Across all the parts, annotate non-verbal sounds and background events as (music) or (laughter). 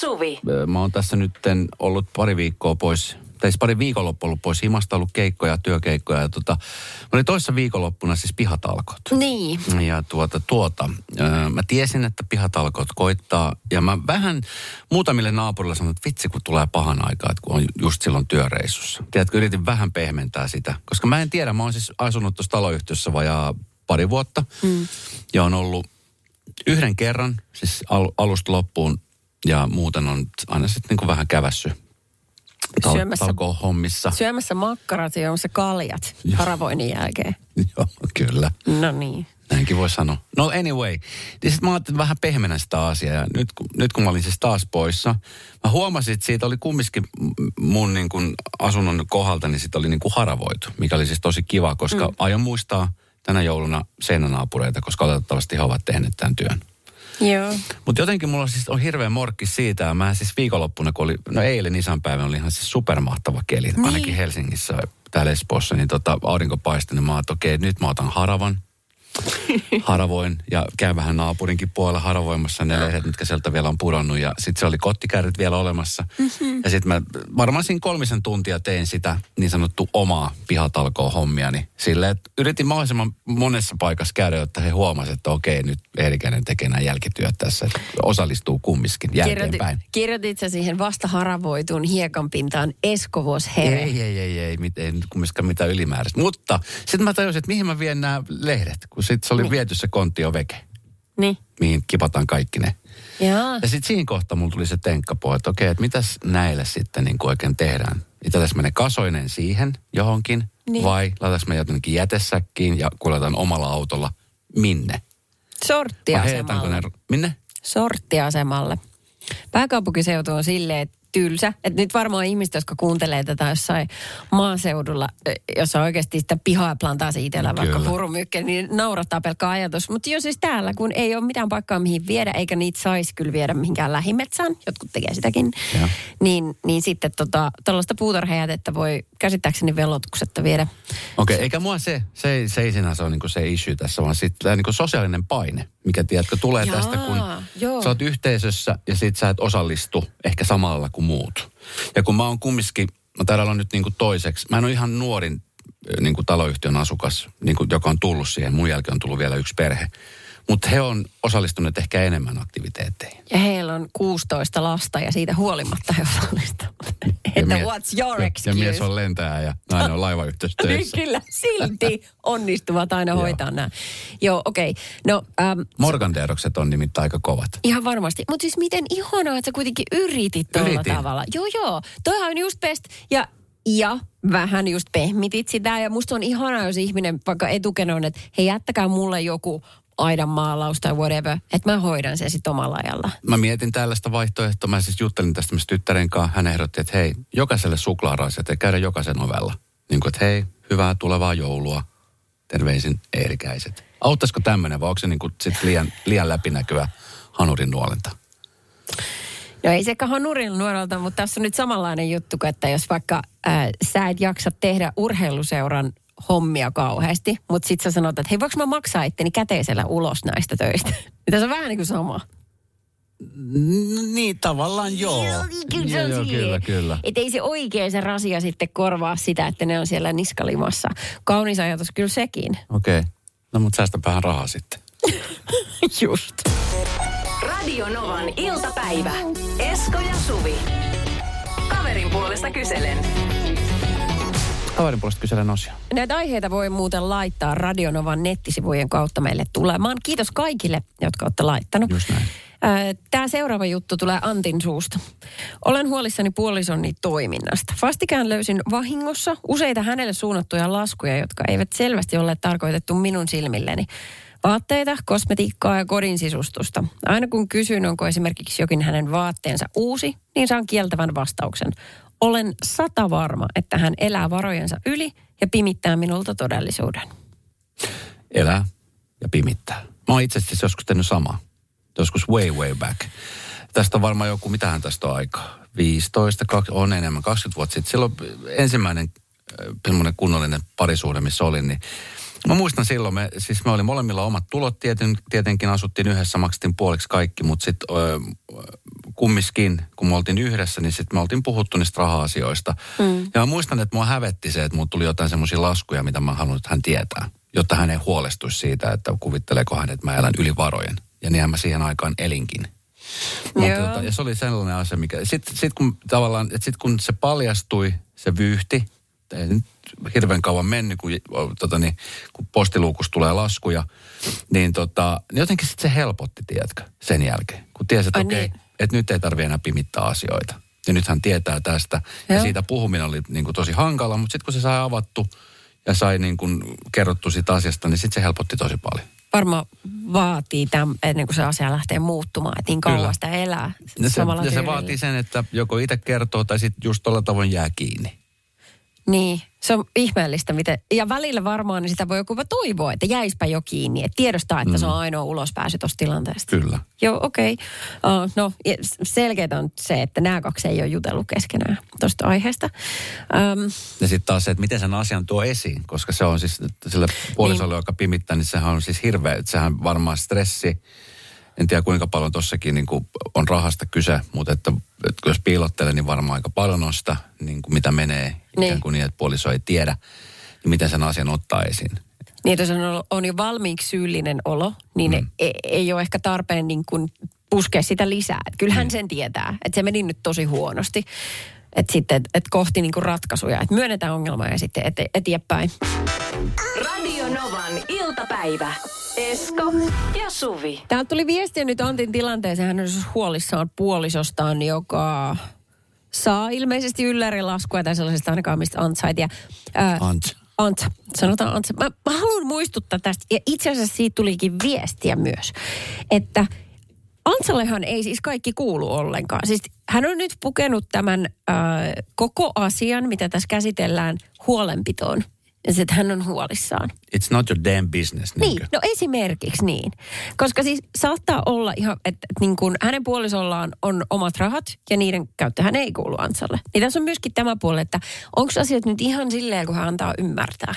Suvi. Mä oon tässä nyt ollut pari viikkoa pois, tai siis pari viikonloppua ollut pois himasta, ollut keikkoja, työkeikkoja. Ja tota, mä olin toissa viikonloppuna siis pihatalkot. Niin. Ja tuota, tuota, ää, mä tiesin, että pihatalkot koittaa. Ja mä vähän muutamille naapurille sanoin, että vitsi kun tulee pahan aikaa, että kun on just silloin työreissussa. Tiedätkö, yritin vähän pehmentää sitä. Koska mä en tiedä, mä oon siis asunut tuossa taloyhtiössä vajaa pari vuotta. Mm. Ja on ollut yhden kerran, siis al- alusta loppuun ja muuten on aina sitten niin vähän kävässy tal- Syömässä- talkohommissa. Syömässä makkarat ja juomassa kaljat Joo. haravoinnin jälkeen. (laughs) Joo, kyllä. No niin. Näinkin voi sanoa. No anyway, niin sitten mä ajattelin vähän pehmenä sitä asiaa. Ja nyt, kun- nyt kun mä olin siis taas poissa, mä huomasin, että siitä oli kumminkin mun niin kuin asunnon kohdalta, niin siitä oli niin kuin haravoitu, mikä oli siis tosi kiva, koska mm. aion muistaa tänä jouluna seinänaapureita, koska oletettavasti he ovat tehneet tämän työn. Joo. Mutta jotenkin mulla siis on hirveä morkki siitä. ja Mä siis viikonloppuna, kun oli, no eilen isänpäivä oli ihan siis supermahtava keli. Niin. Ainakin Helsingissä, täällä Espoossa, niin tota, aurinko paistoi, niin mä ajattelin, okei, nyt mä otan haravan. (laughs) haravoin ja käyn vähän naapurinkin puolella haravoimassa ne lehdet, mitkä sieltä vielä on pudonnut. Ja sitten se oli kottikärryt vielä olemassa. Mm-hmm. Ja sitten mä varmaan siinä kolmisen tuntia tein sitä niin sanottu omaa pihatalkoa hommiani. Silleen, että yritin mahdollisimman monessa paikassa käydä, jotta he huomasivat, että okei, nyt Eerikäinen tekee nämä jälkityöt tässä. Että osallistuu kumminkin jälkeenpäin. Kirjoitit, kirjoitit sä siihen vasta haravoituun hiekanpintaan Eskovos here. Ei, ei, ei, ei, ei nyt kumminkaan mitään ylimääräistä. Mutta sitten mä tajusin, että mihin mä vien nämä lehdet, kun sitten se oli niin. viety se konttio veke, Niin. mihin kipataan kaikki ne. Jaa. Ja sitten siinä kohtaa mulla tuli se tenkkapo, että okei, että mitäs näille sitten niin oikein tehdään. Pitäis me ne kasoinen siihen johonkin, Niin. vai laitaanko me jotenkin jätesäkkiin ja kuljetaan omalla autolla minne? Sorttiasemalle. ne, minne? Sorttiasemalle. Pääkaupunkiseutu on silleen, että tylsä. Että nyt varmaan ihmiset, jotka kuuntelee tätä jossain maaseudulla, jossa oikeasti sitä pihaa plantaa itsellä vaikka Kyllä. purumykkä, niin naurattaa pelkkä ajatus. Mutta jos siis täällä, kun ei ole mitään paikkaa mihin viedä, eikä niitä saisi kyllä viedä mihinkään lähimetsään, jotkut tekee sitäkin, niin, niin sitten tota, tällaista puutarhajätettä voi käsittääkseni velotuksetta viedä. Okei, okay, eikä mua se, se, ei- se ei sinänsä ole niinku se issue tässä, vaan sitten niinku sosiaalinen paine, mikä tiedätkö, tulee Jaa, tästä, kun joo. sä oot yhteisössä ja sit sä et osallistu ehkä samalla kuin muut. Ja kun mä oon kumminkin, mä täällä on nyt niinku toiseksi, mä en ole ihan nuorin niinku taloyhtiön asukas, niinku, joka on tullut siihen, mun jälkeen on tullut vielä yksi perhe. Mutta he on osallistuneet ehkä enemmän aktiviteetteihin. Ja heillä on 16 lasta ja siitä huolimatta he osallistuvat. Että mie- what's your excuse? ja mies on lentäjä ja nainen on laivayhteystöissä. Niin (laughs) kyllä, silti onnistuvat aina hoitaa nämä. Joo, okei. Okay. No, ähm, on nimittäin aika kovat. ihan varmasti. Mutta siis miten ihanaa, että sä kuitenkin yritit tuolla tavalla. Joo, joo. Toihan on just best. Ja, ja vähän just pehmitit sitä. Ja musta on ihanaa, jos ihminen vaikka etukenon, että hei jättäkää mulle joku aidan maalaus tai whatever, että mä hoidan sen sitten omalla ajalla. Mä mietin tällaista vaihtoehtoa. Mä siis juttelin tästä myös tyttären kanssa. Hän ehdotti, että hei, jokaiselle suklaaraiset ja käydä jokaisen ovella. Niin kuin, että hei, hyvää tulevaa joulua. Terveisin Eerikäiset. Auttaisiko tämmöinen vai onko se niin kuin sit liian, liian läpinäkyvä hanurin nuolenta? No ei sekä hanurin nuorelta, mutta tässä on nyt samanlainen juttu, että jos vaikka äh, sä et jaksa tehdä urheiluseuran hommia kauheasti, mutta sit sä sanot, että hei voiko mä maksaa itteni käteisellä ulos näistä töistä? (laughs) Tässä on vähän niin kuin sama. N- niin, tavallaan joo. Kyllä se joo, on joo, silleen, kyllä, kyllä. Että ei se oikein se rasia sitten korvaa sitä, että ne on siellä niskalimassa. Kaunis ajatus kyllä sekin. Okei. Okay. No mutta säästäpähän rahaa sitten. (laughs) Just. Radio Novan iltapäivä. Esko ja Suvi. Kaverin puolesta kyselen. Kaverin puolesta kyselen osia. Näitä aiheita voi muuten laittaa Radionovan nettisivujen kautta meille tulemaan. Kiitos kaikille, jotka olette laittanut. Just näin. Tämä seuraava juttu tulee Antin suusta. Olen huolissani puolisoni toiminnasta. Vastikään löysin vahingossa useita hänelle suunnattuja laskuja, jotka eivät selvästi ole tarkoitettu minun silmilleni. Vaatteita, kosmetiikkaa ja kodin sisustusta. Aina kun kysyn, onko esimerkiksi jokin hänen vaatteensa uusi, niin saan kieltävän vastauksen. Olen sata varma, että hän elää varojensa yli ja pimittää minulta todellisuuden. Elää ja pimittää. Mä oon itse asiassa joskus tehnyt samaa. Joskus way, way back. Tästä on varmaan joku, mitähän tästä on aikaa? 15, 20, on enemmän, 20 vuotta sitten. Silloin ensimmäinen äh, kunnollinen parisuhde, missä olin, niin Mä muistan silloin, me, siis me oli molemmilla omat tulot, tieten, tietenkin asuttiin yhdessä, maksettiin puoliksi kaikki, mutta sitten kummiskin, kun me oltiin yhdessä, niin sitten me oltiin puhuttu niistä raha-asioista. Mm. Ja mä muistan, että mua hävetti se, että mulla tuli jotain semmoisia laskuja, mitä mä haluan, että hän tietää. Jotta hän ei huolestuisi siitä, että kuvitteleeko hän, että mä elän yli varojen. Ja niinhän mä siihen aikaan elinkin. Mutta tota, ja se oli sellainen asia, mikä... Sitten sit kun tavallaan, että sit kun se paljastui, se vyyhti, ei nyt hirveän kauan mennyt, kun, tota, niin, kun postiluukus tulee laskuja, niin, tota, niin jotenkin sitten se helpotti, tiedätkö, sen jälkeen. Kun tiesi, että okei, okay, niin. että nyt ei tarvitse enää pimittää asioita. Ja nyt hän tietää tästä. Joo. Ja siitä puhuminen oli niin kuin tosi hankala, mutta sitten kun se sai avattu ja sai niin kuin kerrottu siitä asiasta, niin sitten se helpotti tosi paljon varmaan vaatii tämän, ennen kuin se asia lähtee muuttumaan, että niin kauan sitä elää. Ja se, ja se vaatii sen, että joko itse kertoo tai sitten just tuolla tavoin jää kiinni. Niin, se on ihmeellistä. Miten, ja välillä varmaan niin sitä voi joku toivoa, että jäispä jo kiinni. Että tiedostaa, että mm. se on mm. ainoa ulospääsy tuosta tilanteesta. Kyllä. Joo, okei. Okay. Uh, no, selkeää on se, että nämä kaksi ei ole jutellut keskenään tuosta aiheesta. Um, ja sitten taas se, että miten sen asian tuo esiin. Koska se on siis sille puolisolle, niin. joka pimittää, niin sehän on siis hirveä. Sehän varmaan stressi en tiedä kuinka paljon tossakin niin kuin on rahasta kyse, mutta että, että jos piilottelee, niin varmaan aika paljon on sitä, niin kuin mitä menee niin. ikään kuin niin, että puoliso ei tiedä, niin miten sen asian ottaa esiin. Niin, jos on, on jo valmiiksi syyllinen olo, niin mm. ei, ei ole ehkä tarpeen niin kuin puskea sitä lisää. Et kyllähän mm. sen tietää, että se meni nyt tosi huonosti. Että sitten, et, et kohti niinku ratkaisuja. Että myönnetään ongelma ja sitten et, eteenpäin. Radio Novan iltapäivä. Esko ja Suvi. Täältä tuli viestiä nyt Antin tilanteeseen. Hän on siis huolissaan puolisostaan, joka saa ilmeisesti yllärilaskua tai sellaisesta ainakaan, mistä ansaitia. Ant. Ant. Sanotaan Ant. Mä, mä haluan muistuttaa tästä, ja itse asiassa siitä tulikin viestiä myös, että Antsallehan ei siis kaikki kuulu ollenkaan. Siis hän on nyt pukenut tämän äh, koko asian, mitä tässä käsitellään, huolenpitoon. Ja sitten hän on huolissaan. It's not your damn business. Niin, niinkö? no esimerkiksi niin. Koska siis saattaa olla ihan, että, että niin kuin hänen puolisollaan on omat rahat ja niiden käyttö hän ei kuulu Antsalle. Niin tässä on myöskin tämä puoli, että onko asiat nyt ihan silleen, kun hän antaa ymmärtää?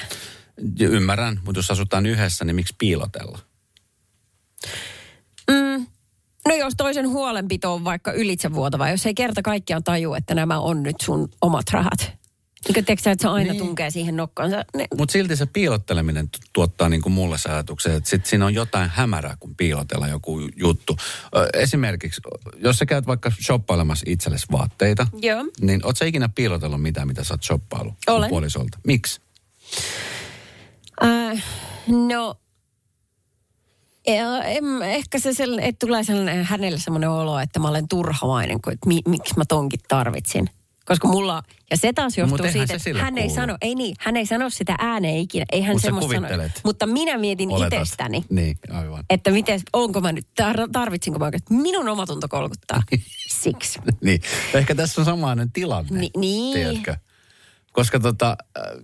Ymmärrän, mutta jos asutaan yhdessä, niin miksi piilotella? Mm, No jos toisen huolenpito on vaikka ylitsevuotava, jos ei kerta kaikkiaan taju, että nämä on nyt sun omat rahat. Tiedätkö, että se aina niin. tunkee siihen nokkaansa. Ne... Mutta silti se piilotteleminen tuottaa niin kuin mulle se ajatuksen, että sit siinä on jotain hämärää, kun piilotella joku juttu. Esimerkiksi, jos sä käyt vaikka shoppailemassa itsellesi vaatteita, Joo. niin oot sä ikinä piilotellut mitään, mitä sä oot shoppailu Olen. puolisolta? Miksi? Äh, no, ja, en, ehkä se sellainen, että tulee sellainen, hänelle sellainen olo, että mä olen turhamainen, kun, että mi, miksi mä tonkin tarvitsin. Koska mulla, ja se taas johtuu no, siitä, että hän kuulu. ei sano, ei niin, hän ei sano sitä ääneen ikinä, ei hän semmoista sano. Mutta minä mietin Oletat. itsestäni, niin, aivan. että miten, onko mä nyt, tarvitsinko mä oikein, minun omatunto kolkuttaa, (laughs) siksi. niin, ehkä tässä on samainen tilanne, Ni, niin. tiedätkö? Koska tota,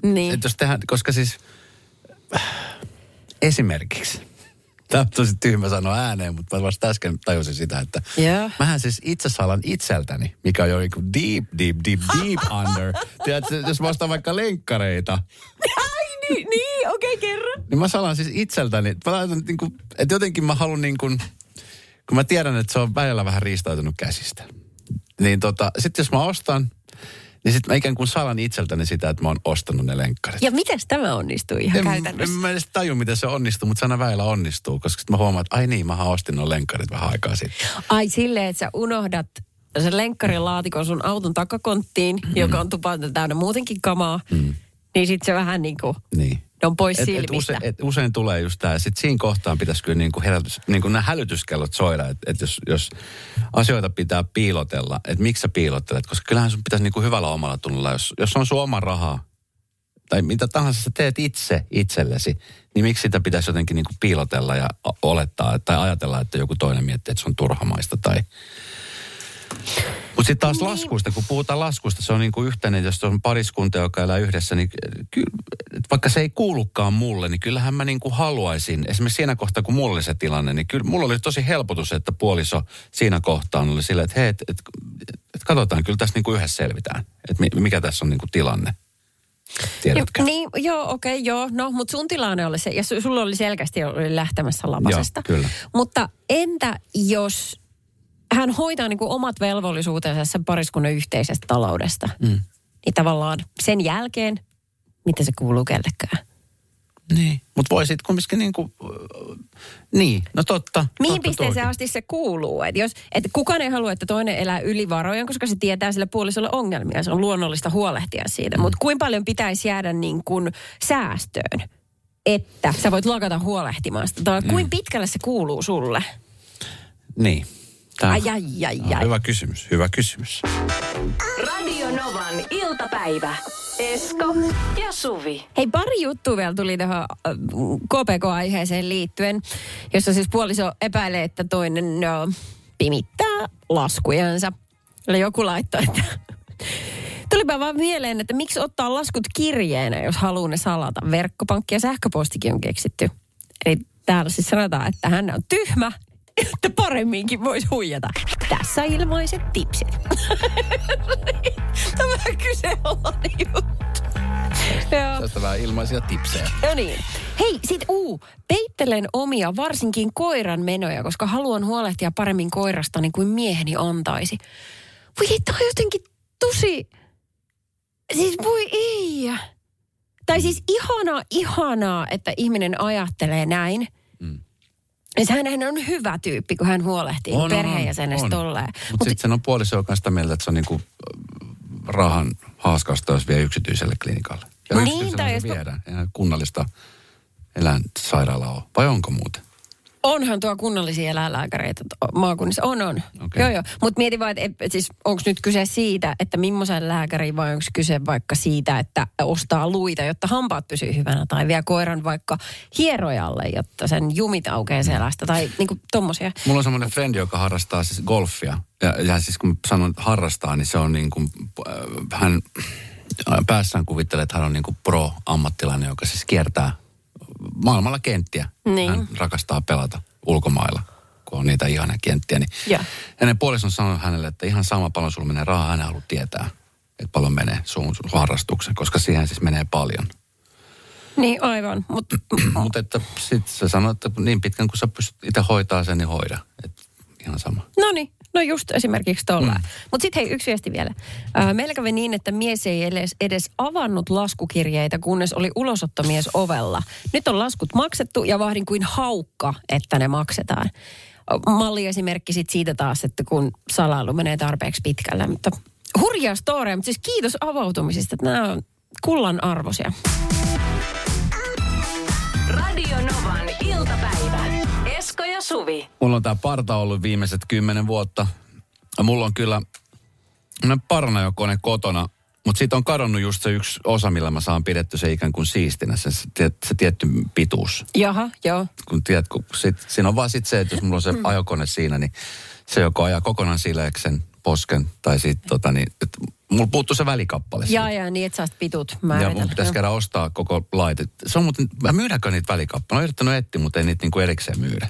niin. jos tehdään, koska siis äh, esimerkiksi, Tämä on tosi tyhmä sanoa ääneen, mutta mä vasta äsken tajusin sitä, että yeah. mähän siis itse salan itseltäni, mikä on jo niin deep, deep, deep, deep (laughs) under. Tiedätkö, jos mä ostan vaikka lenkkareita. Ai niin, niin okei, okay, kerro. Niin mä salan siis itseltäni, mä laitan, niin kuin, että jotenkin mä haluan niin kuin, kun mä tiedän, että se on välillä vähän riistautunut käsistä. Niin tota, sitten jos mä ostan, niin sitten mä ikään kuin salan itseltäni sitä, että mä oon ostanut ne lenkkarit. Ja miten tämä onnistuu ihan en, käytännössä? En mä edes taju, miten se onnistuu, mutta sana väillä onnistuu. Koska sitten mä huomaan, että ai niin, mä ostin nuo lenkkarit vähän aikaa sitten. Ai silleen, että sä unohdat sen lenkkarilaatikon sun auton takakonttiin, mm. joka on tupanta täynnä muutenkin kamaa. Mm. Niin sitten se vähän niin kuin... Niin ne on pois et, silmistä. Et usein, et usein tulee just tämä. Sitten siinä kohtaan pitäisi kyllä niin kuin herätys, niin kuin nämä hälytyskellot soida, että et jos, jos asioita pitää piilotella, että miksi sä piilottelet, koska kyllähän sun pitäisi niin kuin hyvällä omalla tunnolla, jos, jos on sun oma raha, tai mitä tahansa sä teet itse itsellesi, niin miksi sitä pitäisi jotenkin niin kuin piilotella ja olettaa tai ajatella, että joku toinen miettii, että se on turhamaista tai mutta sitten taas niin. laskuista, kun puhutaan laskuista, se on niin kuin yhteinen, jos on pariskunta, joka elää yhdessä, niin kyllä, vaikka se ei kuulukaan mulle, niin kyllähän mä niin kuin haluaisin, esimerkiksi siinä kohtaa, kun mulla oli se tilanne, niin kyllä mulla oli tosi helpotus, että puoliso siinä kohtaan oli silleen, että hei, et, et, et katsotaan, kyllä tässä niin kuin yhdessä selvitään, että mikä tässä on niin kuin tilanne. Tiedätkö? Niin, joo, okei, okay, joo. No, mutta sun tilanne oli se, ja sulla oli selkeästi oli lähtemässä lapasesta. Joo, kyllä. Mutta entä jos hän hoitaa niin kuin omat velvollisuutensa sen pariskunnan yhteisestä taloudesta. Mm. Niin tavallaan sen jälkeen, mitä se kuuluu kellekään. Niin, mutta voisit kumminkin niin kuin, niin, no totta. Mihin totta pisteeseen toki. asti se kuuluu? Et jos, et kukaan ei halua, että toinen elää yli varojen, koska se tietää sille puolisolle ongelmia. Se on luonnollista huolehtia siitä. Mm. Mutta kuinka paljon pitäisi jäädä niin kuin säästöön, että sä voit lakata huolehtimaan sitä? Tai Mm. kuinka pitkälle se kuuluu sulle? Niin. Tää, Ai, ai, ai, No, ai. hyvä kysymys, hyvä kysymys. Radio Novan iltapäivä. Esko ja Suvi. Hei, pari juttua vielä tuli tähän äh, KPK-aiheeseen liittyen, jossa siis puoliso epäilee, että toinen no, pimittää laskujansa. Ja joku laittoi, että (laughs) Tulipa vaan mieleen, että miksi ottaa laskut kirjeenä, jos haluaa ne salata. Verkkopankki ja sähköpostikin on keksitty. Eli täällä siis sanotaan, että hän on tyhmä, että paremminkin voisi huijata. Tässä ilmaiset tipsit. Tämä on vähän kyseenalainen juttu. Tästä vähän ilmaisia tipsejä. No niin. Hei, sit uu, peittelen omia, varsinkin koiran menoja, koska haluan huolehtia paremmin koirastani kuin mieheni antaisi. Voi ei, tää on jotenkin tosi... Siis voi ei. Tai siis ihanaa, ihanaa, että ihminen ajattelee näin. Mm. Ja hänhän on hyvä tyyppi, kun hän huolehtii On, on, perheenjäsenestä on. tolleen. Mutta Mut sitten sen on puoliso, joka on sitä mieltä, että se on niinku äh, rahan haaskasta, jos vie yksityiselle klinikalle. Ja Niin, yksityiselle tai jos- viedään. Eihän kunnallista eläinsairaalaa ole. Vai onko muuten? Onhan tuo kunnallisia eläinlääkäreitä maakunnissa. On, on. Okei. Joo, joo. Mutta mieti vaan, että et, siis onko nyt kyse siitä, että millaisen lääkäri vai onko kyse vaikka siitä, että ostaa luita, jotta hampaat pysyy hyvänä. Tai vie koiran vaikka hierojalle, jotta sen jumit aukeaa selästä. Tai niinku tommosia. Mulla on semmoinen frendi, joka harrastaa siis golfia. Ja, ja siis kun sanon harrastaa, niin se on niin kuin, äh, hän äh, päässään kuvittelee, että hän on niin kuin pro-ammattilainen, joka siis kiertää maailmalla kenttiä. Niin. Hän rakastaa pelata ulkomailla, kun on niitä ihania kenttiä. Niin Joo. hänen puolison on sanonut hänelle, että ihan sama paljon sulla menee rahaa, hän haluaa tietää, että paljon menee sun, sun harrastuksen, koska siihen siis menee paljon. Niin aivan. Mutta (clears throat) Mutta että sitten se sanoo, että niin pitkän kuin sä pystyt itse hoitaa sen, niin hoida. Et ihan sama. no niin. No just esimerkiksi tuolla. Mm. Mutta sitten hei, yksi viesti vielä. Meillä kävi niin, että mies ei edes, edes avannut laskukirjeitä, kunnes oli ulosottomies ovella. Nyt on laskut maksettu ja vahdin kuin haukka, että ne maksetaan. Malliesimerkki sit siitä taas, että kun salailu menee tarpeeksi pitkälle. Mutta hurjaa storia, mutta siis kiitos avautumisesta. että Nämä on kullan arvoisia. Radio Novan iltapäivä. Esko ja Suvi. Mulla on tää parta ollut viimeiset kymmenen vuotta. Ja mulla on kyllä parnajokone kotona, mutta siitä on kadonnut just se yksi osa, millä mä saan pidetty se ikään kuin siistinä, se, se, se tietty pituus. Jaha, joo. Kun tiedät, kun sit, siinä on vaan sit se, että jos mulla on se mm. ajokone siinä, niin se joko ajaa kokonaan sileeksen posken, tai sitten tota niin, että mulla puuttuu se välikappale. siitä. Ja, ja niin, että sä saat pitut Ja määritellä. mun pitäisi käydä ostaa koko laite. Se on muuten, mä myydäänkö niitä välikappaleita? Mä oon yrittänyt etsiä, mutta ei niitä niinku erikseen myydä.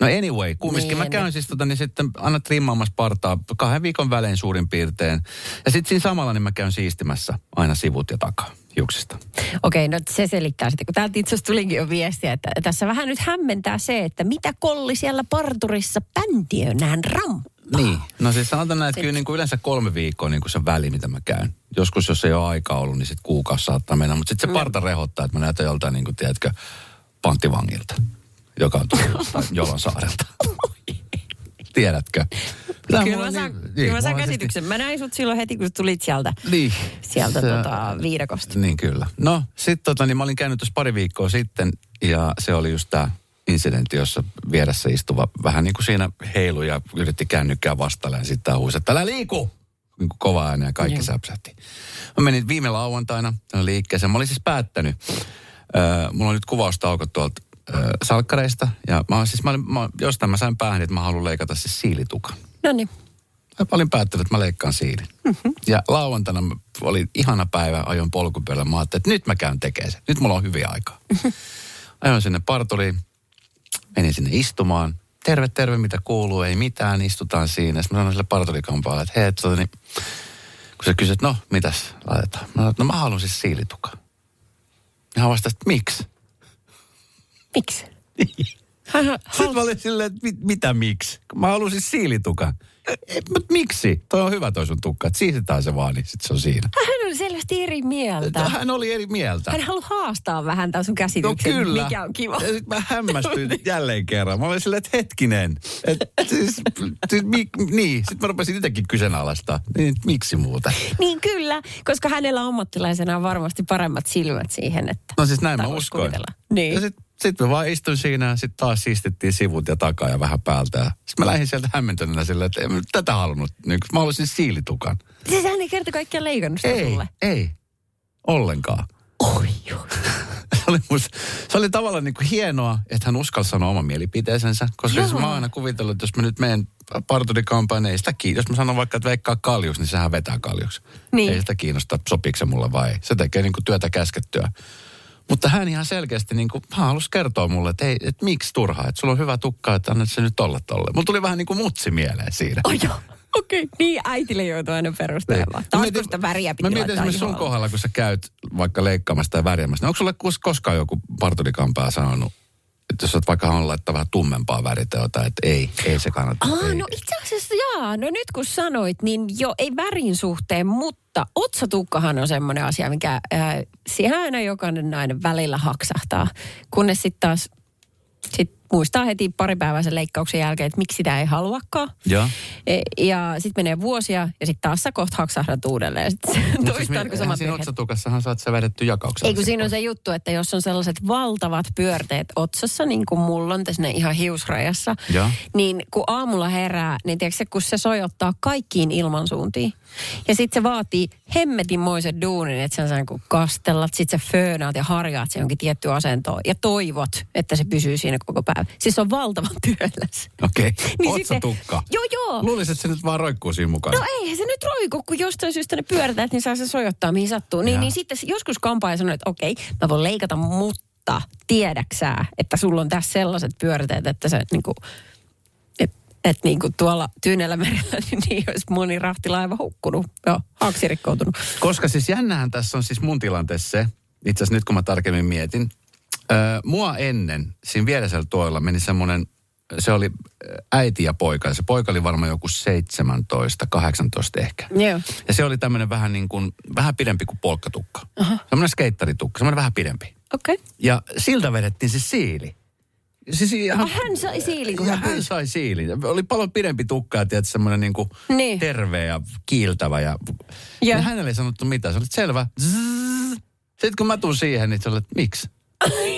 No anyway, kumminkin Niin, mä käyn niin. siis tota, niin sitten aina trimmaamassa partaa kahden viikon välein suurin piirtein. Ja sitten siinä samalla niin mä käyn siistimässä aina sivut ja takaa hiuksista. Okei, no se selittää sitten, kun täältä itse asiassa tulikin jo viestiä, että tässä vähän nyt hämmentää se, että mitä kolli siellä parturissa päntiönään ram. Niin, no siis sanotaan näin, että kyllä niin kuin yleensä kolme viikkoa niin kuin se väli, mitä mä käyn. Joskus, jos ei ole aikaa ollut, niin sitten kuukausi saattaa mennä. Mutta sitten se parta rehottaa, että mä näytän joltain, niin kuin, tiedätkö, panttivangilta, joka on tullut Jolon saarelta. Tiedätkö? Tää Kyllä mä saan, niin- kyllä mä niin, saan käsityksen. Mä näin sut silloin heti, kun tulit sieltä, Niin. sieltä Se- tota, viidakosta. Niin kyllä. No, sitten tota, niin mä olin käynyt tuossa pari viikkoa sitten ja se oli just tämä incidentti, jossa vieressä istuva vähän niin kuin siinä heilu ja yritti kännykkää vastailla ja sitten huusi, että älä liiku! Niin kuin kova ääni ja kaikki Joo. säpsähti. Mä menin viime lauantaina liikkeeseen. Mä olin siis päättänyt, äh, mulla on nyt kuvaustauko tuolta salkkareista ja mä, siis, mä, olin, mä, jostain mä sain päähän, että mä haluan leikata siis siilitukan. No niin. Mä olin päättänyt, että mä leikkaan siilin. Mm-hmm. Ja lauantaina oli ihana päivä, ajoin polkupyörällä. Mä ajattelin, että nyt mä käyn tekemään sen. Nyt mulla on hyviä aikaa. Ajoin sinne parturiin, menin sinne istumaan. Terve, terve, mitä kuuluu, ei mitään, istutaan siinä. Sitten mä sanoin sille parturikampaalle, että hei, tota, niin, kun se kysyi, että no, mitäs laitetaan? Mä sanoin, no mä haluan siis siilitukan. Ja hän vastasi, että miksi? Miksi? (laughs) Hän, Sitten mä olin silleen, että mit, mitä miksi? Mä halusin siilitukan. E, mutta miksi? Toi on hyvä toi sun tukka, että siistetään se vaan, niin sit se on siinä. hän oli selvästi eri mieltä. Hän oli eri mieltä. Hän haluaa haastaa vähän tämän sun No käsityksen, kyllä. mikä on kiva. Ja sit mä hämmästyin (laughs) jälleen kerran. Mä olin silleen, että hetkinen. Et, siis, siis, mi, niin, sitten mä rupesin itsekin kyseenalaistaa. Niin, miksi muuta? Niin kyllä, koska hänellä ammattilaisena on varmasti paremmat silmät siihen, että... No siis näin mä uskoin. kuvitella. Niin. Ja sitten sit mä vaan istuin siinä ja sitten taas siistettiin sivut ja takaa ja vähän päältä. Sitten mä lähdin sieltä hämmentyneenä silleen, että en tätä halunnut. Niin, mä haluaisin siilitukan. Siis hän ei kerta kaikkiaan leikannut sitä Ei, sulle. ei. Ollenkaan. Oi, oi. (laughs) se, oli musta, se oli tavallaan niin kuin hienoa, että hän uskalsi sanoa oman mielipiteensä. Koska Joo. jos mä oon aina kuvitellut, että jos mä nyt menen parturikampaan, ei sitä kiinnosta. Jos mä sanon vaikka, että veikkaa kaljuksi, niin sehän vetää kaljuksi. Niin. Ei sitä kiinnosta, sopiiko se mulle vai ei. Se tekee niin kuin työtä käskettyä. Mutta hän ihan selkeästi niin kuin, hän halusi kertoa mulle, että, ei, että miksi turhaa, että sulla on hyvä tukka, että annat se nyt olla tolle. Mulla tuli vähän niin kuin mutsi mieleen siinä. Oi joo. Okei, okay. niin äitille joutuu aina perustelemaan. Kun sitä väriä piti Mä mietin esimerkiksi sun kohdalla, kun sä käyt vaikka leikkaamassa tai värjäämässä. Niin onko sulle kos- koskaan joku parturikanpää sanonut, että jos olet vaikka halunnut laittaa vähän tummempaa jotain, että ei, ei se kannata. Aa, ei. no itse asiassa jaa. No nyt kun sanoit, niin jo ei värin suhteen, mutta otsatukkahan on semmoinen asia, mikä äh, siihen aina jokainen nainen välillä haksahtaa. Kunnes sitten taas sit muistaa heti paripäiväisen leikkauksen jälkeen, että miksi sitä ei haluakaan. E, ja sitten menee vuosia ja sitten taas sä kohta haksahdat uudelleen. Sitten Mutta siis toistaan, kun eihän samat siinä otsatukassahan saat se vedetty jakauksella. Ei kun siinä on se juttu, että jos on sellaiset valtavat pyörteet otsassa, niin kuin mulla on tässä ihan hiusrajassa, Joo. niin kun aamulla herää, niin tiedätkö kun se sojottaa kaikkiin ilmansuuntiin. Ja sitten se vaatii hemmetinmoisen duunin, että sä sä kun kastellat, sit sä föönaat ja harjaat se jonkin tiettyyn asentoon ja toivot, että se pysyy siinä koko päivä. Siis se on valtavan (laughs) työläs. Okei, Niin otsatukka. sitten- Joo, joo. Luulisin, että se nyt vaan roikkuu siinä mukana. No eihän se nyt roiku, kun jostain syystä ne pyörätät, niin saa se sojottaa mihin sattuu. Niin, niin sitten joskus kampaaja sanoi, että okei, mä voin leikata, mutta tiedäksää, että sulla on tässä sellaiset pyöräteet, että se niinku, että et niinku tuolla Tyynellä merellä (laughs) niin niin olisi moni rahtilaiva hukkunut. Joo, haaksi rikkoutunut. Koska siis jännähän tässä on siis mun tilanteessa se, itse asiassa nyt kun mä tarkemmin mietin, öö, mua ennen, siinä vieresellä tuolla meni semmoinen, se oli äiti ja poika, ja se poika oli varmaan joku 17, 18 ehkä. Joo. Ja se oli tämmöinen vähän niin kuin, vähän pidempi kuin polkkatukka. Uh-huh. Semmoinen skeittaritukka, semmoinen vähän pidempi. Okei. Okay. Ja siltä vedettiin se siili. Siis ihan, Ah, hän sai siilin, kun hän hän sai siilin. Oli paljon pidempi tukka ja tiedät, semmoinen niin kuin Niin. terve ja kiiltävä. Ja, Ja. ja. hänelle ei sanottu mitään. Se oli selvä. Zzz. Sitten kun mä tuun siihen, niin se oli, että miksi? (laughs)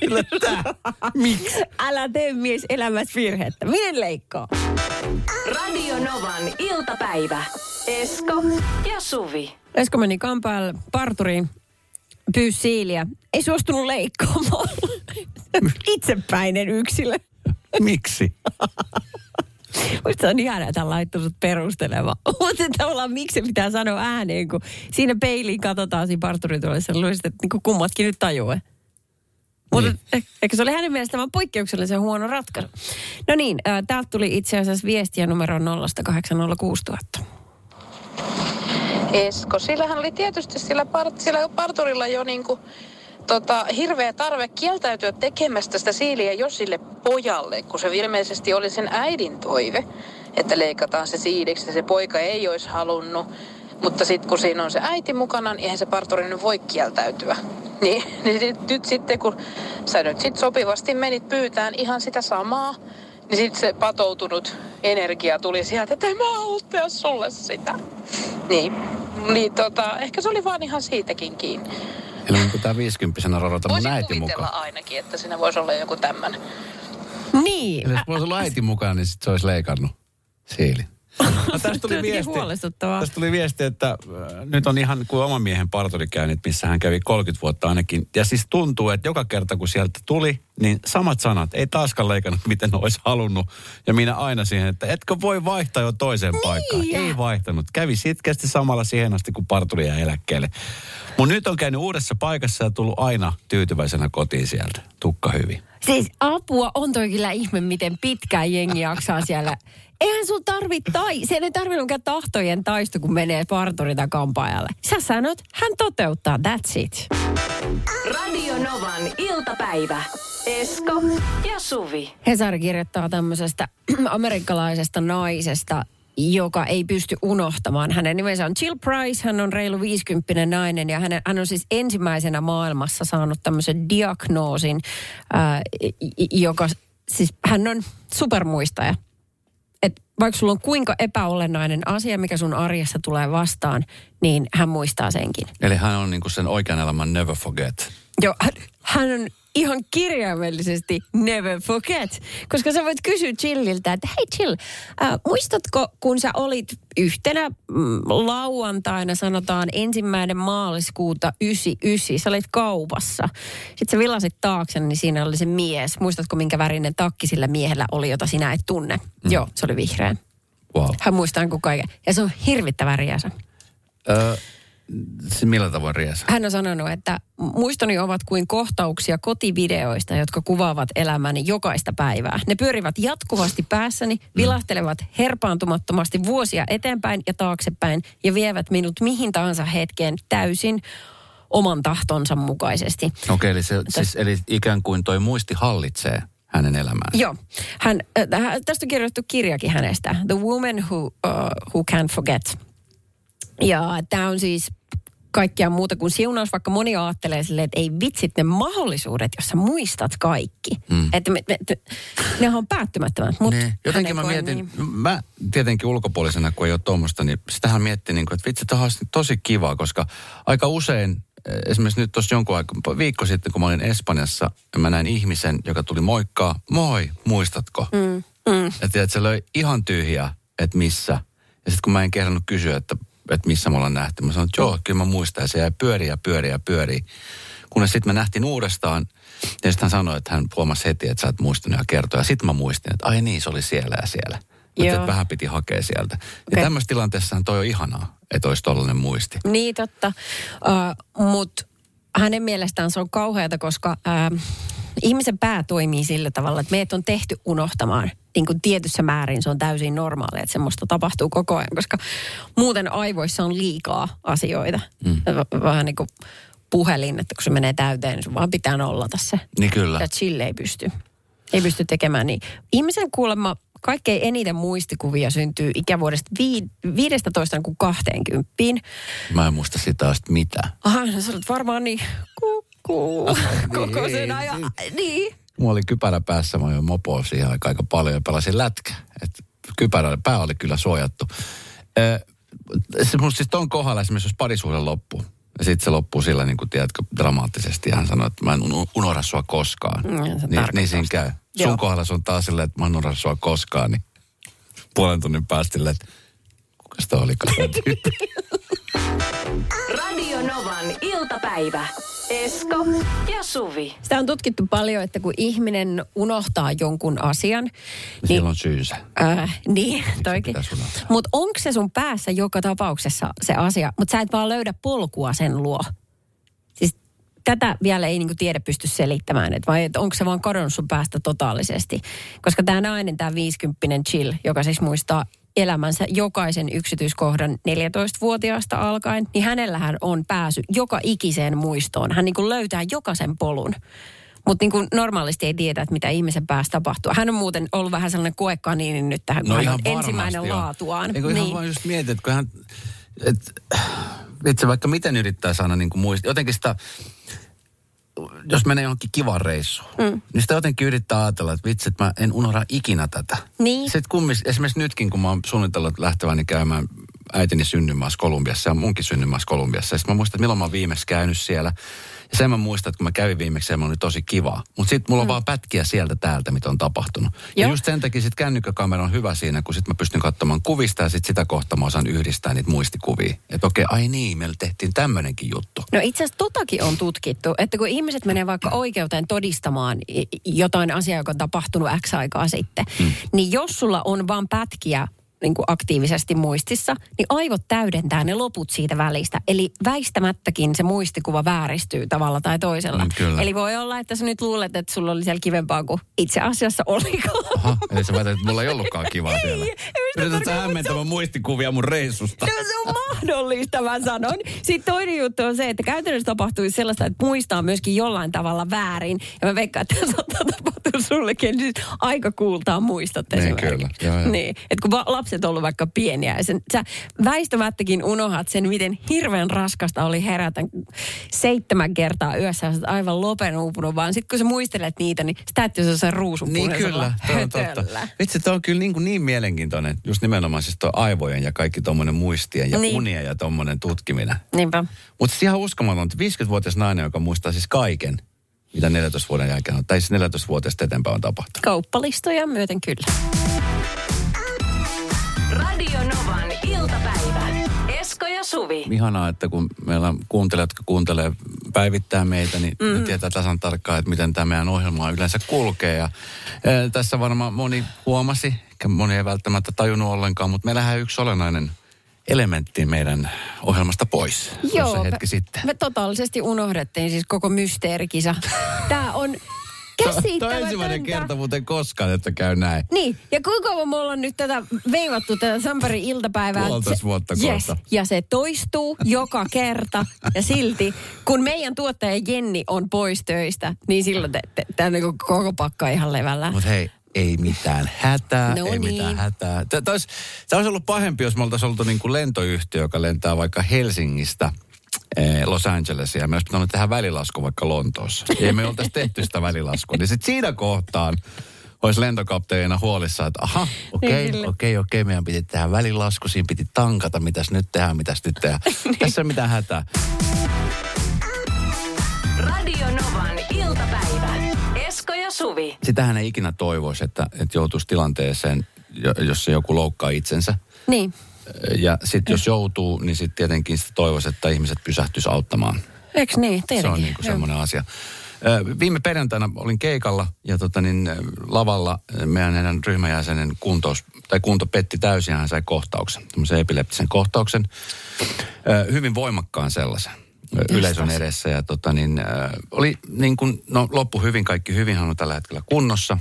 Kyllä, tää. Miksi? Älä tee mies elämässä virhettä. Minen leikkaa? Radio Novan iltapäivä. Esko ja Suvi. Esko meni kampaalle parturiin, pyysi siiliä. Ei suostunut leikkaamaan. (laughs) Itsepäinen yksilö. Miksi? Musta se on ihanaa, että hän laittoi sut perustelemaan. (laughs) Mutta tavallaan miksi se pitää sanoa ääneen, kun siinä peiliin katsotaan siinä parturituolessa. Luulisit, että niinku kummatkin nyt tajuaa. Mutta Niin. niin. ehkä se oli hänen mielestään vaan poikkeuksellisen huono ratkaisu. No niin, äh, täältä tuli itse asiassa viestiä numero 0806000. Esko. Sillähän oli tietysti sillä, part, sillä parturilla jo niinku, tota, hirveä tarve kieltäytyä tekemästä sitä siiliä jo sille pojalle, kun se ilmeisesti oli sen äidin toive, että leikataan se siiliksi ja se poika ei olisi halunnut. Mutta sitten kun siinä on se äiti mukana, niin eihän se parturi nyt voi kieltäytyä. (laughs) Niin, niin sit, nyt sitten kun sä nyt sit sopivasti menit pyytään ihan sitä samaa, niin sitten se patoutunut energia tuli sieltä, että en mä halua sulle sitä. Niin, niin tota, ehkä se oli vaan ihan siitäkin kiinni. Eli mun pitää 50 rorota mun äiti mukaan. ainakin, että siinä voisi olla joku tämmöinen. Niin. Eli jos voisi olla äiti mukaan, niin sit se olisi leikannut siili. No, tästä tuli viesti, tästä tuli viesti, että äh, nyt on ihan kuin oman miehen parturikäynnit, missä hän kävi 30 vuotta ainakin. Ja siis tuntuu, että joka kerta kun sieltä tuli, niin samat sanat. Ei taaskaan leikannut, miten olisi halunnut. Ja minä aina siihen, että etkö voi vaihtaa jo toiseen paikkaan. Ei vaihtanut. Kävi sitkeästi samalla siihen asti, kun parturi jäi eläkkeelle. Mutta nyt on käynyt uudessa paikassa ja tullut aina tyytyväisenä kotiin sieltä. Tukka hyvin. Siis apua on toi kyllä ihme, miten pitkään jengi jaksaa siellä. Eihän sun tarvi tai, se ei tarvitse mikään tahtojen taisto, kun menee parturi tai kampaajalle. Sä sanot, hän toteuttaa, that's it. Radio Novan iltapäivä. Esko ja Suvi. Hesari kirjoittaa tämmöisestä (clears throat) amerikkalaisesta naisesta, joka ei pysty unohtamaan. Hänen nimensä on Jill Price, hän on reilu 50 nainen ja hän, hän on siis ensimmäisenä maailmassa saanut tämmöisen diagnoosin, ää, joka siis hän on supermuistaja. Et vaikka sulla on kuinka epäolennainen asia, mikä sun arjessa tulee vastaan, niin hän muistaa senkin. Eli hän on niinku sen oikean elämän never forget. Joo, hän, hän on ihan kirjaimellisesti never forget. Koska sä voit kysyä Chilliltä, että hei Chill, äh, muistatko kun sä olit yhtenä mm, lauantaina, sanotaan ensimmäinen maaliskuuta 99, sä olit kaupassa. Sitten sä villasit taakse, niin siinä oli se mies. Muistatko minkä värinen takki sillä miehellä oli, jota sinä et tunne? Mm. Joo, se oli vihreä. Wow. Hän muistaa kuin kaiken. Ja se on hirvittävä riesa. Öö, se millä tavoin riesa? Hän on sanonut, että muistoni ovat kuin kohtauksia kotivideoista, jotka kuvaavat elämäni jokaista päivää. Ne pyörivät jatkuvasti päässäni, vilahtelevat herpaantumattomasti vuosia eteenpäin ja taaksepäin ja vievät minut mihin tahansa hetkeen täysin oman tahtonsa mukaisesti. Okei, eli, se, siis, eli ikään kuin toi muisti hallitsee hänen elämäänsä. Joo. Hän, äh, tästä on kirjoitettu kirjakin hänestä. The Woman Who, uh, who Can't Forget. Ja tämä on siis kaikkea muuta kuin siunaus, vaikka moni ajattelee silleen, että ei vitsit ne mahdollisuudet, jos sä muistat kaikki. Mm. Että me, me, me, ne on päättymättömät. Mut niin. Jotenkin mä mietin, niin. mä tietenkin ulkopuolisena, kun ei ole tuommoista, niin sitähän miettii, niin kuin, että vitsi, tämä on tosi kiva, koska aika usein, eh, esimerkiksi nyt tuossa jonkun aikaa, viikko sitten, kun mä olin Espanjassa, ja mä näin ihmisen, joka tuli moikkaa, moi, muistatko? Mm. Mm. Ja tiedät, se löi ihan tyhjää, että missä. Ja sitten kun mä en kehdannut kysyä, että että missä me ollaan nähty. Mä sanoin, että joo, kyllä mä muistan. Ja se jäi pyöriä ja pyöriä ja pyöriä. Kunnes sitten me nähtiin uudestaan. Ja sitten hän sanoi, että hän huomasi heti, että sä et muistanut ja kertoa. Ja sitten mä muistin, että ai niin, se oli siellä ja siellä. Mutta että vähän piti hakea sieltä. Okay. Ja tämmöisessä tilanteessahan toi on ihanaa, että olisi tollainen muisti. Niin totta. Uh, Mutta hänen mielestään se on kauheata, koska uh, ihmisen pää toimii sillä tavalla, että meidät on tehty unohtamaan. Niin kuin tietyssä määrin se on täysin normaalia, että semmoista tapahtuu koko ajan, koska muuten aivoissa on liikaa asioita. Mm. Vähän niin kuin puhelin, että kun se menee täyteen, niin vaan pitää nollata se. Niin kyllä. Ja chill ei pysty. Ei pysty tekemään niin. Ihmisen kuulemma kaikkein eniten muistikuvia syntyy ikävuodesta vi- 15 kuin 20. Mä en muista sitä asti mitään. Aha, sä olet varmaan niin kukkuu (laughs) koko sen ajan. Niin. Mulla oli kypärä päässä, mä olin mopoa siihen aika, aika paljon ja pelasin lätkä. Et kypärä, pää oli kyllä suojattu. se, musta siis ton kohdalla esimerkiksi, jos parisuhde loppuu, ja sitten se loppuu sillä, niin kuin tiedätkö, dramaattisesti. Ja hän sanoi, että mä en unohda sua koskaan. Mm, niin, niin siinä käy. Joo. Sun kohdalla se on taas silleen, että mä en unohda sua koskaan. Niin puolen tunnin päästä että kuka sitä oli Radio Novan iltapäivä. Esko ja Suvi. Sitä on tutkittu paljon, että kun ihminen unohtaa jonkun asian... Niin, Siellä on syynsä. Äh, niin, toikin. Mutta onko se sun päässä joka tapauksessa se asia, mutta sä et vaan löydä polkua sen luo? Tätä vielä ei niinku tiede pysty selittämään, että vai että onko se vaan kadonnut sun päästä totaalisesti. Koska tämä nainen, tämä 50 chill, joka siis muistaa elämänsä jokaisen yksityiskohdan 14-vuotiaasta alkaen, niin hänellähän on pääsy joka ikiseen muistoon. Hän niin kuin löytää jokaisen polun. Mutta niin normaalisti ei tiedä, että mitä ihmisen päässä tapahtuu. Hän on muuten ollut vähän sellainen koekaniini nyt tähän, no hän on ensimmäinen jo. laatuaan. Eikö niin. ihan vaan just mietit, että kun hän, et, itse vaikka miten yrittää saada niin muistaa, jotenkin sitä jos menee johonkin kivan reissuun, mm. niin sitä jotenkin yrittää ajatella, että vitsi, että mä en unohda ikinä tätä. Niin. Sitten kummis, esimerkiksi nytkin, kun mä oon suunnitellut lähteväni käymään äitini synnymaassa Kolumbiassa ja munkin synnymaassa Kolumbiassa. Sitten mä muistan, että milloin mä oon viimeksi käynyt siellä. Sen mä muistan, että kun mä kävin viimeksi, se oli tosi kivaa. Mutta sitten mulla on mm. vaan pätkiä sieltä täältä, mitä on tapahtunut. Joo. Ja just sen takia sitten kännykkäkamera on hyvä siinä, kun sitten mä pystyn katsomaan kuvista ja sitten sitä kohtaa mä osaan yhdistää niitä muistikuvia. Että okei, ai niin, meillä tehtiin tämmöinenkin juttu. No itse asiassa totakin on tutkittu, että kun ihmiset menee vaikka oikeuteen todistamaan jotain asiaa, joka on tapahtunut X aikaa sitten, mm. niin jos sulla on vaan pätkiä niin kuin aktiivisesti muistissa, niin aivot täydentää ne loput siitä välistä. Eli väistämättäkin se muistikuva vääristyy tavalla tai toisella. Mm, kyllä. Eli voi olla, että sä nyt luulet, että sulla oli siellä kivempaa kuin itse asiassa olikaan. Aha, eli sä väität, että mulla ei ollutkaan kivaa (laughs) siellä. mistä Yrität sä hämmentämään muistikuvia mun reissusta. No se on mahdollista, mä sanon. Sitten toinen juttu on se, että käytännössä tapahtuu sellaista, että muistaa myöskin jollain tavalla väärin. Ja mä veikkaan, että tämä saattaa tapahtua sullekin. Niin siis aika kuultaa muistat Niin, kyllä. Joo, joo. Niin, että kun va- lapset ollut vaikka pieniä, ja sen, sä väistämättäkin unohat sen, miten hirveän raskasta oli herätä seitsemän kertaa yössä, sä aivan lopen uupunut, vaan sitten kun sä muistelet niitä, niin sitä täytyy se ruusun Niin kyllä, toi on totta. Vitsi, toi on kyllä niin, kuin niin mielenkiintoinen, just nimenomaan siis toi aivojen ja kaikki tommonen muistien ja Niin. unien ja tommonen tutkiminen. Niinpä. Mutta ihan uskomatonta, 50-vuotias nainen, joka muistaa siis kaiken, mitä 14 vuoden jälkeen on, tai siis 14-vuotiaasta eteenpäin on tapahtunut. Kauppalistoja myöten kyllä. Ja Suvi. Ihanaa, että kun meillä on kuuntelijat, jotka kuuntelee päivittää meitä, niin mm. ne tietää tasan tarkkaan, että miten tämä meidän ohjelma yleensä kulkee. Ja, e, tässä varmaan moni huomasi, moni ei välttämättä tajunnut ollenkaan, mutta meillähän yksi olennainen elementti meidän ohjelmasta pois. Joo, hetki me, sitten. me totaalisesti unohdettiin siis koko mysteerikisa. (laughs) Tämä on Tämä on ensimmäinen kerta muuten koskaan, että käy näin. Niin, ja kuinka kauan me ollaan nyt tätä veivattu tätä Samperin iltapäivää? Puolitoista Se- vuotta yes, kohta. ja se toistuu joka kerta. Ja silti, kun meidän tuottaja Jenni on pois töistä, niin silloin tämä niinku koko pakka ihan levällä. Mutta hei, ei mitään hätää, No ei niin. mitään hätää. Tämä olisi, olisi ollut pahempi, jos me oltaisiin oltu niin kuin lentoyhtiö, joka lentää vaikka Helsingistä Los Angelesia. Ja me olisi pitänyt tehdä välilasku vaikka Lontoossa. Ja me oltaisi tehty sitä välilaskua. Niin sitten siinä kohtaan olisi lentokapteenina huolissa, että aha, okei, Niin, okay, kyllä. okei, okay, okei, okay, meidän piti tehdä välilasku, siinä piti tankata, mitäs nyt tehdään, mitäs nyt tehdään. (laughs) Tässä ei mitään hätää. Radio Novan iltapäivä. Esko ja Suvi. Sitähän ei ikinä toivoisi, että, että joutuisi tilanteeseen, jo- jossa joku loukkaa itsensä. Niin, Ja sitten jos joutuu, niin sitten tietenkin sitä toivoisi, että ihmiset pysähtyisi auttamaan. eikö niin? Se Tietenkin. on niin kuin semmoinen asia. Viime perjantaina olin keikalla ja tota niin, lavalla meidän heidän ryhmäjäsenen kuntous, tai kunto petti täysin hän sai kohtauksen, tämmöisen epileptisen kohtauksen. Hyvin voimakkaan sellaisen yleisön edessä ja tota niin, oli niin kuin, no loppu hyvin, kaikki hyvin, hän on tällä hetkellä kunnossa.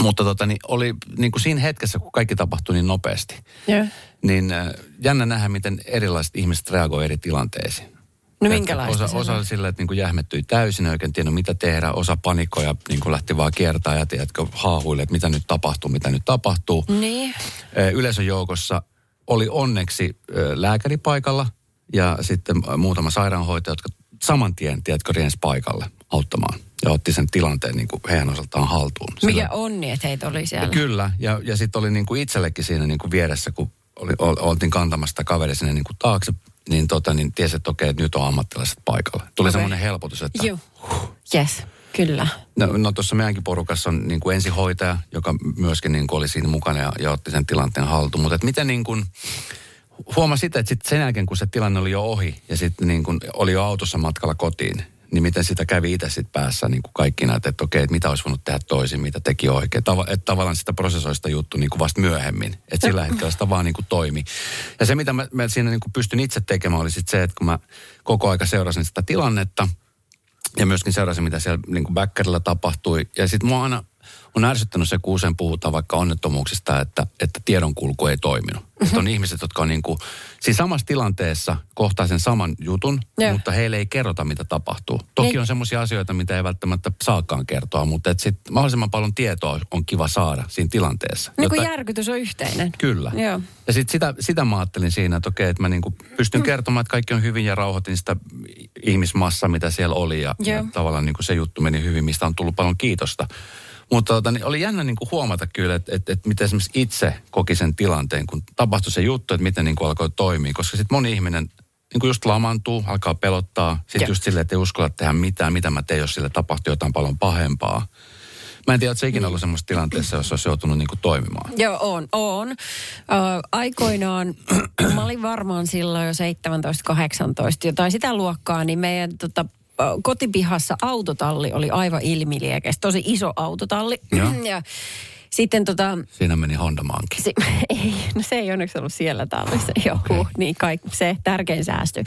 Mutta tota, niin oli niin kuin siinä hetkessä, kun kaikki tapahtui niin nopeasti, Joo. niin äh, jännä nähdä, miten erilaiset ihmiset reagoivat eri tilanteisiin. No minkälaista Osa, osa oli sillä, että niin jähmettyi täysin, ei oikein tiennyt mitä tehdä. Osa panikoi ja niin lähti vaan kiertämään ja tiedätkö, haahuille, että mitä nyt tapahtuu, mitä nyt tapahtuu. Niin. Ö, Yleisön joukossa oli onneksi lääkäri paikalla ja sitten muutama sairaanhoitaja, jotka saman tien, tiedätkö, riensi paikalle auttamaan. Ja otti sen tilanteen niin kuin heidän osaltaan haltuun. Mikä Sillä- onni, että heitä oli siellä. Kyllä, ja, ja sitten oli niin kuin itsellekin siinä niin kuin vieressä, kun oli, ol, oltiin kantamassa sitä kaveri sinne niin kuin taakse, niin, tota, niin tiesi, että okei, että nyt on ammattilaiset paikalla. Tuli Okei. semmoinen helpotus, että Joo. Yes, kyllä. no, no tuossa meidänkin porukassa on niin kuin ensihoitaja, joka myöskin niin kuin oli siinä mukana ja, ja otti sen tilanteen haltuun. Mutta miten niin kuin, huomasi sitä, että sit sen jälkeen kun se tilanne oli jo ohi ja sitten niin oli jo autossa matkalla kotiin, niin miten sitä kävi itse sitten päässä niin kuin kaikki näitä, että okei, että mitä olisi voinut tehdä toisin, mitä teki oikein. Tava, että tavallaan sitä prosessoista juttu niin kuin vasta myöhemmin. Että sillä hetkellä sitä vaan niin kuin toimi. Ja se, mitä mä, mä siinä niin kuin pystyn itse tekemään, oli sitten se, että kun mä koko aika seurasin sitä tilannetta, ja myöskin seurasin, mitä siellä niin kuin backerilla tapahtui. Ja sitten mua aina on ärsyttänyt se, kun usein puhutaan vaikka onnettomuuksista, että, että tiedonkulku ei toiminut. Mm-hmm. Että on ihmiset, jotka on niin kuin, siis samassa tilanteessa kohtaa sen saman jutun, Joo. mutta heille ei kerrota, mitä tapahtuu. Toki Ei. on semmoisia asioita, mitä ei välttämättä saakaan kertoa, mutta et sit mahdollisimman paljon tietoa on kiva saada siinä tilanteessa. Niin kuin Jotta- järkytys on yhteinen. Kyllä. Joo. Ja sit sitä, sitä mä ajattelin siinä, että okei, että mä niinku pystyn kertomaan, että kaikki on hyvin ja rauhoitin sitä ihmismassa, mitä siellä oli. Ja, ja tavallaan niinku se juttu meni hyvin, mistä on tullut paljon kiitosta. Mutta tota, niin oli jännä niinku huomata kyllä, että, että, että miten esimerkiksi itse koki sen tilanteen, kun tapahtui se juttu, että miten niinku alkoi toimia. Koska sitten moni ihminen niinku just lamaantuu, alkaa pelottaa. Sitten just silleen, että ei uskalla tehdä mitään, mitä mä teen, jos sille tapahtuu jotain paljon pahempaa. Mä en tiedä, että se ikinä ollut semmoisessa tilanteessa, jos olisi joutunut niinku toimimaan. Joo, on, on. Ö, aikoinaan, mä olin varmaan silloin jo 17-18, jotain sitä luokkaa, niin meidän tota, kotipihassa autotalli oli aivan ilmiliekeistä. Tosi iso autotalli. Joo. (clears throat) ja Sitten tota, Siinä meni Honda Mankin. se, (laughs) ei, no se ei onneksi ollut siellä tallissa. Joku, okay. niin kai, se tärkein säästy.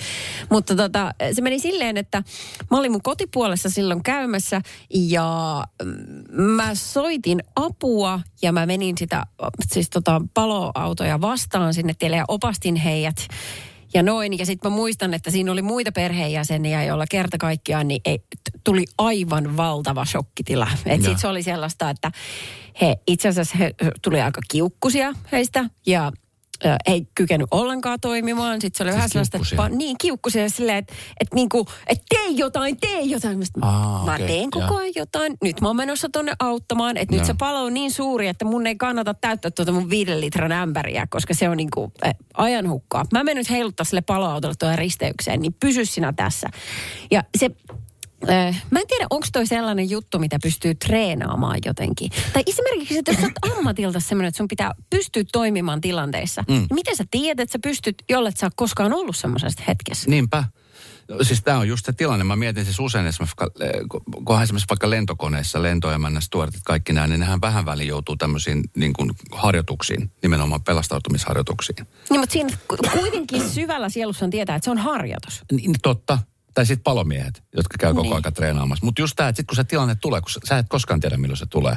Mutta tota, se meni silleen, että mä olin mun kotipuolessa silloin käymässä ja mm, mä soitin apua ja mä menin sitä siis tota, paloautoja vastaan sinne tielle ja opastin heidät ja noin. Ja sitten mä muistan, että siinä oli muita perheenjäseniä, joilla kerta kaikkiaan niin ei, tuli aivan valtava shokkitila. Et Joo. sit se oli sellaista, että he itse asiassa he tuli aika kiukkusia heistä ja ei kykenyt ollenkaan toimimaan. Sitten se oli Siis vähän sellaista, että kiukkusia? niin kiukkusia silleen, että, että, niinku, että tee jotain, tee jotain. Aa, mä okei, teen koko ajan jotain. Nyt mä oon menossa tonne auttamaan. Että nyt se palo on niin suuri, että mun ei kannata täyttää tuota mun viiden litran ämpäriä, koska se on niinku äh, ajan hukkaa. Mä menen nyt heiluttaa sille paloautolle tuohon risteykseen, niin pysy sinä tässä. Ja se mä en tiedä, onko toi sellainen juttu, mitä pystyy treenaamaan jotenkin. Tai esimerkiksi, että jos sä oot ammatilta semmoinen, että sun pitää pystyä toimimaan tilanteissa. Mm. Niin miten sä tiedät, että sä pystyt, jollet sä oot koskaan ollut semmoisessa hetkessä? Niinpä. No, Siis tämä on just se tilanne. Mä mietin siis usein esimerkiksi, vaikka, eh, kun- kunhan esimerkiksi vaikka lentokoneessa, lentoemännä, stuartit, kaikki nämä, niin nehän vähän väliin joutuu tämmöisiin niin kuin harjoituksiin, nimenomaan pelastautumisharjoituksiin. Niin, mutta siinä ku- kuitenkin syvällä sielussa on tietää, että se on harjoitus. Niin, totta. Tai sitten palomiehet, jotka käy koko Niin. aika treenaamassa. Mutta just tämä, että sitten kun se tilanne tulee, kun sä, et koskaan tiedä milloin se tulee.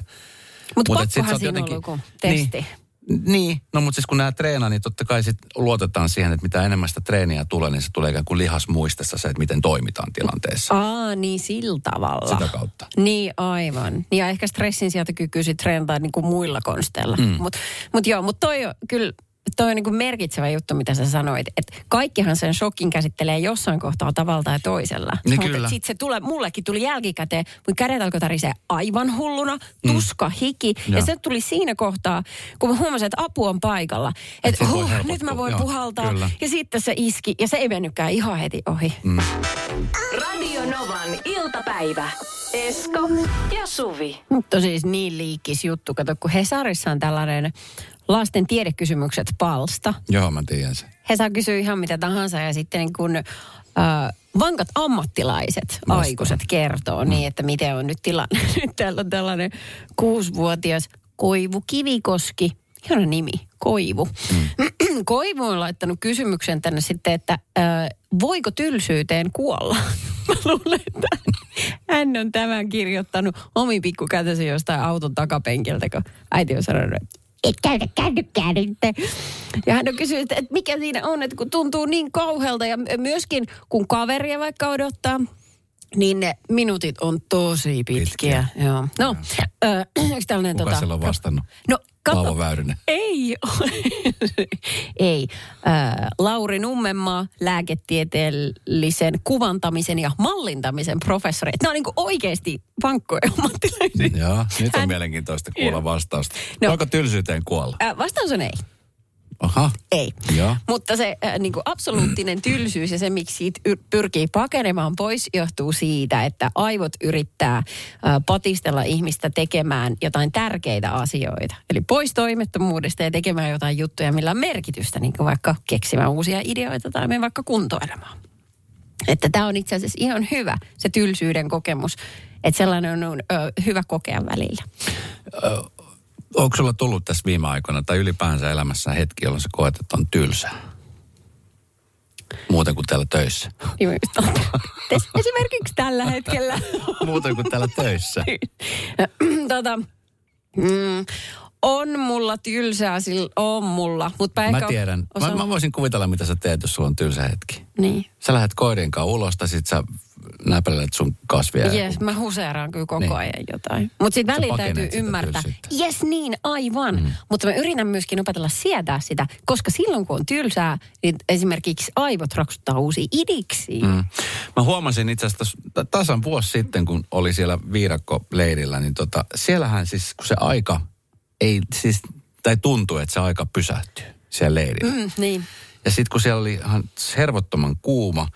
Mutta Mut pakkohan siinä on joku testi. Niin, niin, no mutta siis kun nämä treenaa, niin totta kai sit luotetaan siihen, että mitä enemmän sitä treeniä tulee, niin se tulee ikään kuin lihasmuistessa se, että miten toimitaan tilanteessa. Aa, niin sillä tavalla. Sitä kautta. Niin, aivan. Niin Ja ehkä stressin sieltä kyky sit treenata niin kuin muilla konsteilla. Mm. Mutta mut joo, mutta toi on kyllä toi on niin kuin merkitsevä juttu, mitä sä sanoit. Että kaikkihan sen shokin käsittelee jossain kohtaa tavalla tai toisella. Niin Mutta kyllä. sitten se tulee, mullekin tuli jälkikäteen, mun kädet alkoi tarisee aivan hulluna, tuska, hiki. Ja Joo. se tuli siinä kohtaa, kun mä huomasin, että apu on paikalla. Että voi huh, nyt mä voin Joo, puhaltaa. kyllä. Ja sitten se iski, ja se ei mennytkään ihan heti ohi. Mm. Radio Novan iltapäivä. Esko ja Suvi. Nyt on siis niin liikkis juttu. Kato, kun Hesarissa on tällainen lasten tiedekysymykset palsta. Joo, mä tiedän sen. He saa kysyä ihan mitä tahansa ja sitten kun äh, vankat ammattilaiset Vastaa. aikuiset kertoo niin, että miten on nyt tilanne. (laughs) Nyt täällä on tällainen kuusivuotias Koivu Kivikoski. Hieno nimi, Koivu. Mm. (clears throat) Koivu on laittanut kysymyksen tänne sitten, että äh, voiko tylsyyteen kuolla? (laughs) Mä luulen, että hän on tämän kirjoittanut omin pikkukätösen jostain auton takapenkiltä, kun äiti on sanonut, että et käytä kännykkää nyt. Ja hän on kysynyt, että mikä siinä on, että kun tuntuu niin kauhealta ja myöskin kun kaveria vaikka odottaa, niin ne minuutit on tosi pitkiä. Pitkiä. Joo. No, ö, (clears throat) yksi tällainen Kuka tota... siellä on vastannut? No, Paavo kato. Väyrynen. Ei. (laughs) Ei. Äh, Lauri Nummenmaa, lääketieteellisen kuvantamisen ja mallintamisen professori. Nämä on niin oikeasti vankkoja ammattilaisia. Joo, nyt on Hän- mielenkiintoista kuulla vastausta. No. Voiko tylsyyteen kuolla? Äh, vastaus on ei. Aha, Ei. joo. Mutta se äh, niin kuin absoluuttinen tylsyys ja se, miksi siitä yr- pyrkii pakenemaan pois, johtuu siitä, että aivot yrittää äh, patistella ihmistä tekemään jotain tärkeitä asioita. Eli pois toimettomuudesta ja tekemään jotain juttuja, millä on merkitystä, niin kuin vaikka keksimään uusia ideoita tai mennä vaikka kuntoilemaan. Että tämä on itse asiassa ihan hyvä, se tylsyyden kokemus. Että sellainen on ö, hyvä kokea välillä. Onko sulla tullut tässä viime aikoina tai ylipäänsä elämässä hetki, jolloin sä koet, että on tylsää? Muuten kuin täällä töissä. Esimerkiksi tällä hetkellä. Muuten kuin täällä töissä. tota, mm, on mulla tylsää, sillä on mulla. Mutta Mä tiedän. Mä, mä voisin kuvitella, mitä sä teet, jos sulla on tylsä hetki. Niin. Sä lähdet koirien kanssa ulos, tai sit sä näpäilet sun kasvia. Jes, mä huseeraan kyllä koko Niin. ajan jotain. Mutta sitten Sä välillä täytyy ymmärtää. Jes, niin, aivan. Mm. Mutta mä yritän myöskin opetella sietää sitä, koska silloin kun on tylsää, niin esimerkiksi aivot raksuttaa uusia idiksi. Mm. Mä huomasin itse asiassa tasan vuosi sitten, kun oli siellä viirakkoleirillä, niin tota, siellähän siis, kun se aika ei siis, tai tuntuu, että se aika pysähtyy siellä leirillä. Mm, niin. Ja sitten kun siellä oli ihan hervottoman kuuma,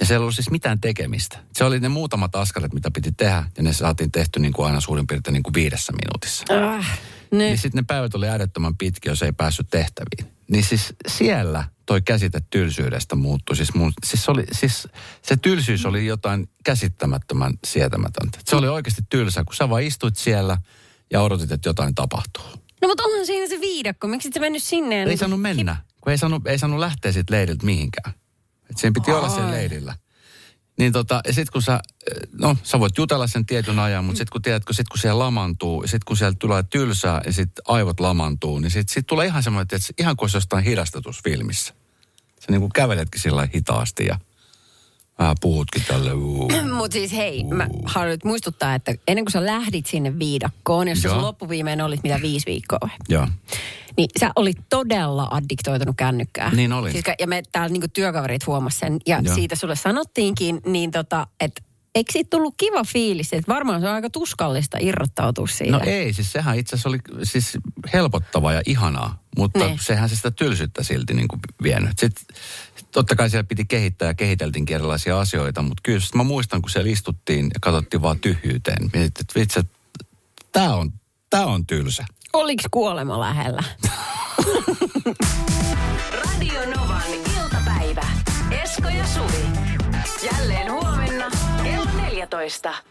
ja siellä ei ollut siis mitään tekemistä. Se oli ne muutamat askaret, mitä piti tehdä, ja ne saatiin tehty niin kuin aina suurin piirtein niin kuin viidessä minuutissa. Äh, Niin niin. sitten ne päivät oli äärettömän pitkiä, jos ei päässyt tehtäviin. Niin siis siellä toi käsite tylsyydestä muuttui. Siis, mun, siis, oli, siis se tylsyys oli jotain käsittämättömän sietämätöntä. Se oli oikeasti tylsä, kun sä vaan istuit siellä ja odotit, että jotain tapahtuu. No mutta onhan siinä se viidakko. Miksi et sä mennyt sinne? Ei niinku- saanut mennä, kun ei saanut, ei saanut lähteä siitä leiriltä mihinkään. Et siinä piti olla siellä leirillä. Niin tota, ja sit kun sä, no sä voit jutella sen tietyn ajan, mutta sit kun tiedätkö, sit kun siellä lamantuu, sit kun siellä tulee tylsää ja sit aivot lamantuu, niin sit, sit tulee ihan semmoinen, että ihan kuin olisi jostain hidastetusfilmissä. Sä niin kuin käveletkin sillä hitaasti ja vähän puhutkin tälle. (clears throat) Mutta siis hei, mä haluan nyt muistuttaa, että ennen kuin sä lähdit sinne viidakkoon, Joo. sun loppuviimein olit mitä viisi viikkoa? Joo. Niin sä olit todella addiktoitunut kännykkään. Niin olin. Siis, ja me täällä niinku työkaverit huomas sen. Ja Joo. siitä sulle sanottiinkin, niin tota, että eikö siitä tullut kiva fiilis, että varmaan se on aika tuskallista irrottautua siitä. No ei, siis sehän itse asiassa oli siis helpottavaa ja ihanaa, mutta Niin. niin. sehän se sitä tylsyyttä silti niin kuin vienyt. Sitten totta kai siellä piti kehittää ja kehiteltiinkin erilaisia asioita, mutta kyllä mä muistan, kun siellä istuttiin ja katsottiin vaan tyhjyyteen. Mietin, että vitsi, tämä on, tää on tylsä. Oliko kuolema lähellä? (laughs) Radio Novan iltapäivä. Esko ja Suvi. Jälleen huomenna 14.